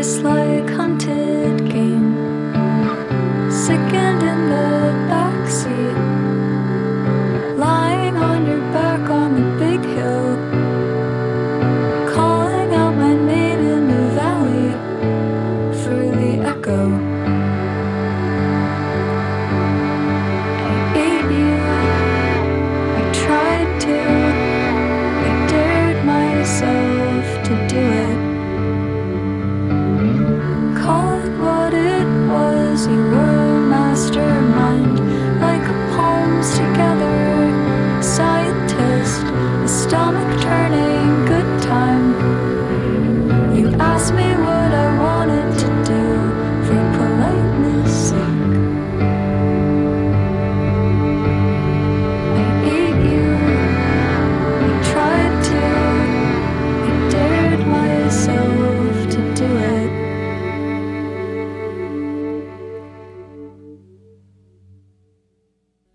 is like hunting.